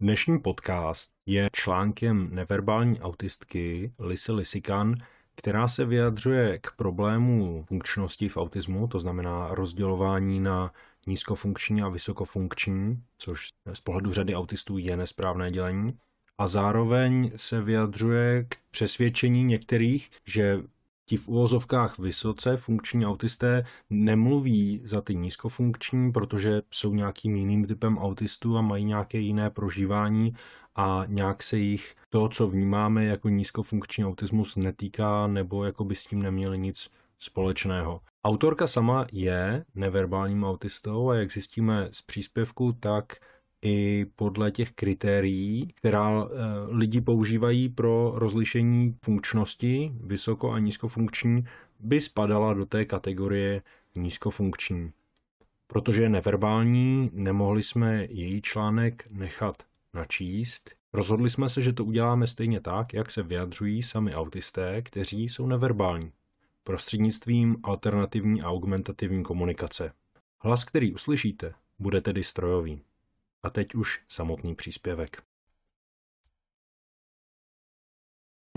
Dnešní podcast je článkem neverbální autistky Lisy Lisikan, která se vyjadřuje k problému funkčnosti v autismu, to znamená rozdělování na nízkofunkční a vysokofunkční, což z pohledu řady autistů je nesprávné dělení. A zároveň se vyjadřuje k přesvědčení některých, že ti v uvozovkách vysoce funkční autisté nemluví za ty nízkofunkční, protože jsou nějakým jiným typem autistů a mají nějaké jiné prožívání a nějak se jich to, co vnímáme jako nízkofunkční autismus, netýká nebo jako by s tím neměli nic společného. Autorka sama je neverbálním autistou a jak zjistíme z příspěvku, tak i podle těch kritérií, která eh, lidi používají pro rozlišení funkčnosti, vysoko a nízkofunkční, by spadala do té kategorie nízkofunkční. Protože je neverbální, nemohli jsme její článek nechat načíst. Rozhodli jsme se, že to uděláme stejně tak, jak se vyjadřují sami autisté, kteří jsou neverbální, prostřednictvím alternativní a augmentativní komunikace. Hlas, který uslyšíte, bude tedy strojový. A teď už samotný příspěvek.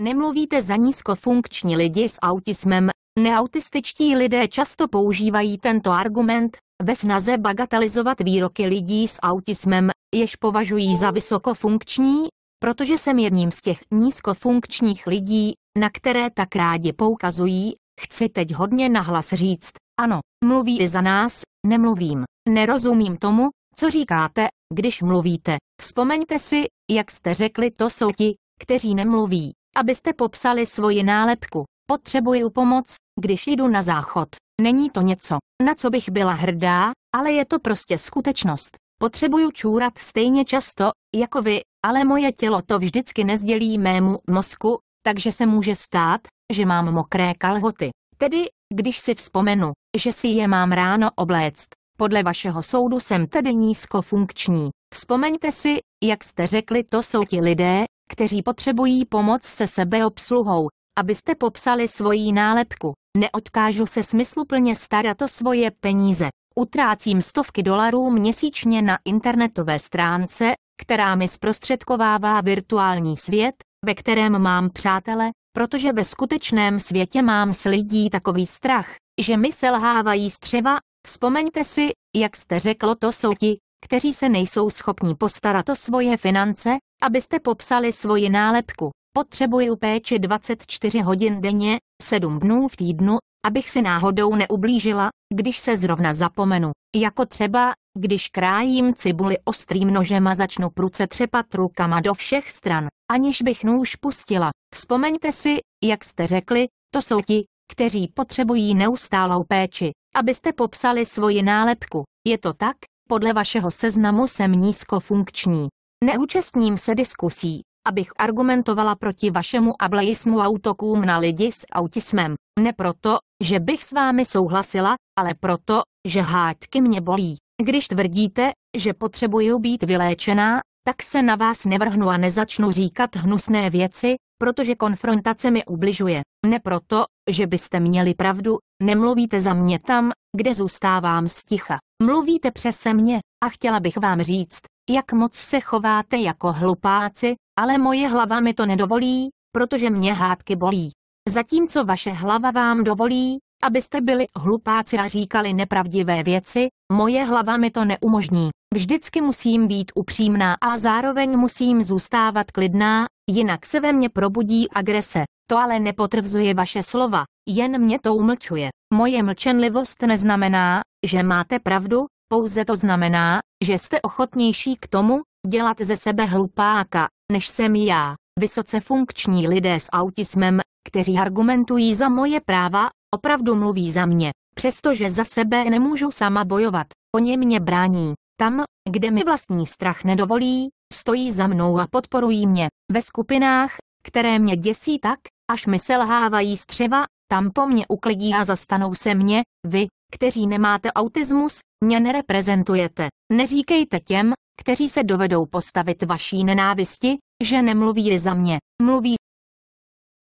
Nemluvíte za nízkofunkční lidi s autismem. Neautističtí lidé často používají tento argument ve snaze bagatelizovat výroky lidí s autismem, jež považují za vysokofunkční, protože jsem jedním z těch nízkofunkčních lidí, na které tak rádi poukazují, chci teď hodně nahlas říct, ano, mluví za nás, nemluvím, nerozumím tomu, co říkáte, když mluvíte? Vzpomeňte si, jak jste řekli, to jsou ti, kteří nemluví. Abyste popsali svoji nálepku. Potřebuju pomoc, když jdu na záchod. Není to něco, na co bych byla hrdá, ale je to prostě skutečnost. Potřebuju čůrat stejně často, jako vy, ale moje tělo to vždycky nezdělí mému mozku, takže se může stát, že mám mokré kalhoty. Tedy, když si vzpomenu, že si je mám ráno obléct, podle vašeho soudu jsem tedy nízkofunkční. Vzpomeňte si, jak jste řekli, to jsou ti lidé, kteří potřebují pomoc se sebeobsluhou, abyste popsali svoji nálepku. Neodkážu se smysluplně starat o svoje peníze. Utrácím stovky dolarů měsíčně na internetové stránce, která mi zprostředkovává virtuální svět, ve kterém mám přátele, protože ve skutečném světě mám s lidí takový strach, že mi selhávají střeva, Vzpomeňte si, jak jste řekl, to jsou ti, kteří se nejsou schopni postarat o svoje finance, abyste popsali svoji nálepku. Potřebuju péči 24 hodin denně, 7 dnů v týdnu, abych si náhodou neublížila, když se zrovna zapomenu. Jako třeba, když krájím cibuli ostrým nožem a začnu pruce třepat rukama do všech stran, aniž bych nůž pustila. Vzpomeňte si, jak jste řekli, to jsou ti, kteří potřebují neustálou péči, abyste popsali svoji nálepku. Je to tak? Podle vašeho seznamu jsem nízkofunkční. Neúčastním se diskusí, abych argumentovala proti vašemu ableismu a útokům na lidi s autismem. Ne proto, že bych s vámi souhlasila, ale proto, že hádky mě bolí. Když tvrdíte, že potřebuju být vyléčená, tak se na vás nevrhnu a nezačnu říkat hnusné věci, protože konfrontace mi ubližuje. Ne proto, že byste měli pravdu, nemluvíte za mě tam, kde zůstávám sticha. Mluvíte přese mě a chtěla bych vám říct, jak moc se chováte jako hlupáci, ale moje hlava mi to nedovolí, protože mě hádky bolí. Zatímco vaše hlava vám dovolí, abyste byli hlupáci a říkali nepravdivé věci, moje hlava mi to neumožní. Vždycky musím být upřímná a zároveň musím zůstávat klidná, jinak se ve mně probudí agrese. To ale nepotvrzuje vaše slova, jen mě to umlčuje. Moje mlčenlivost neznamená, že máte pravdu, pouze to znamená, že jste ochotnější k tomu, dělat ze sebe hlupáka, než jsem já. Vysoce funkční lidé s autismem, kteří argumentují za moje práva, opravdu mluví za mě, přestože za sebe nemůžu sama bojovat. Oni mě brání. Tam, kde mi vlastní strach nedovolí, stojí za mnou a podporují mě. Ve skupinách, které mě děsí tak, až mi selhávají střeva, tam po mně uklidí a zastanou se mě, vy, kteří nemáte autismus, mě nereprezentujete. Neříkejte těm, kteří se dovedou postavit vaší nenávisti, že nemluví za mě, mluví.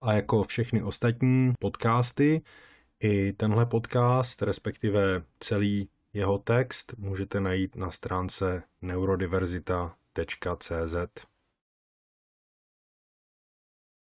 A jako všechny ostatní podcasty, i tenhle podcast, respektive celý jeho text, můžete najít na stránce neurodiverzita.cz.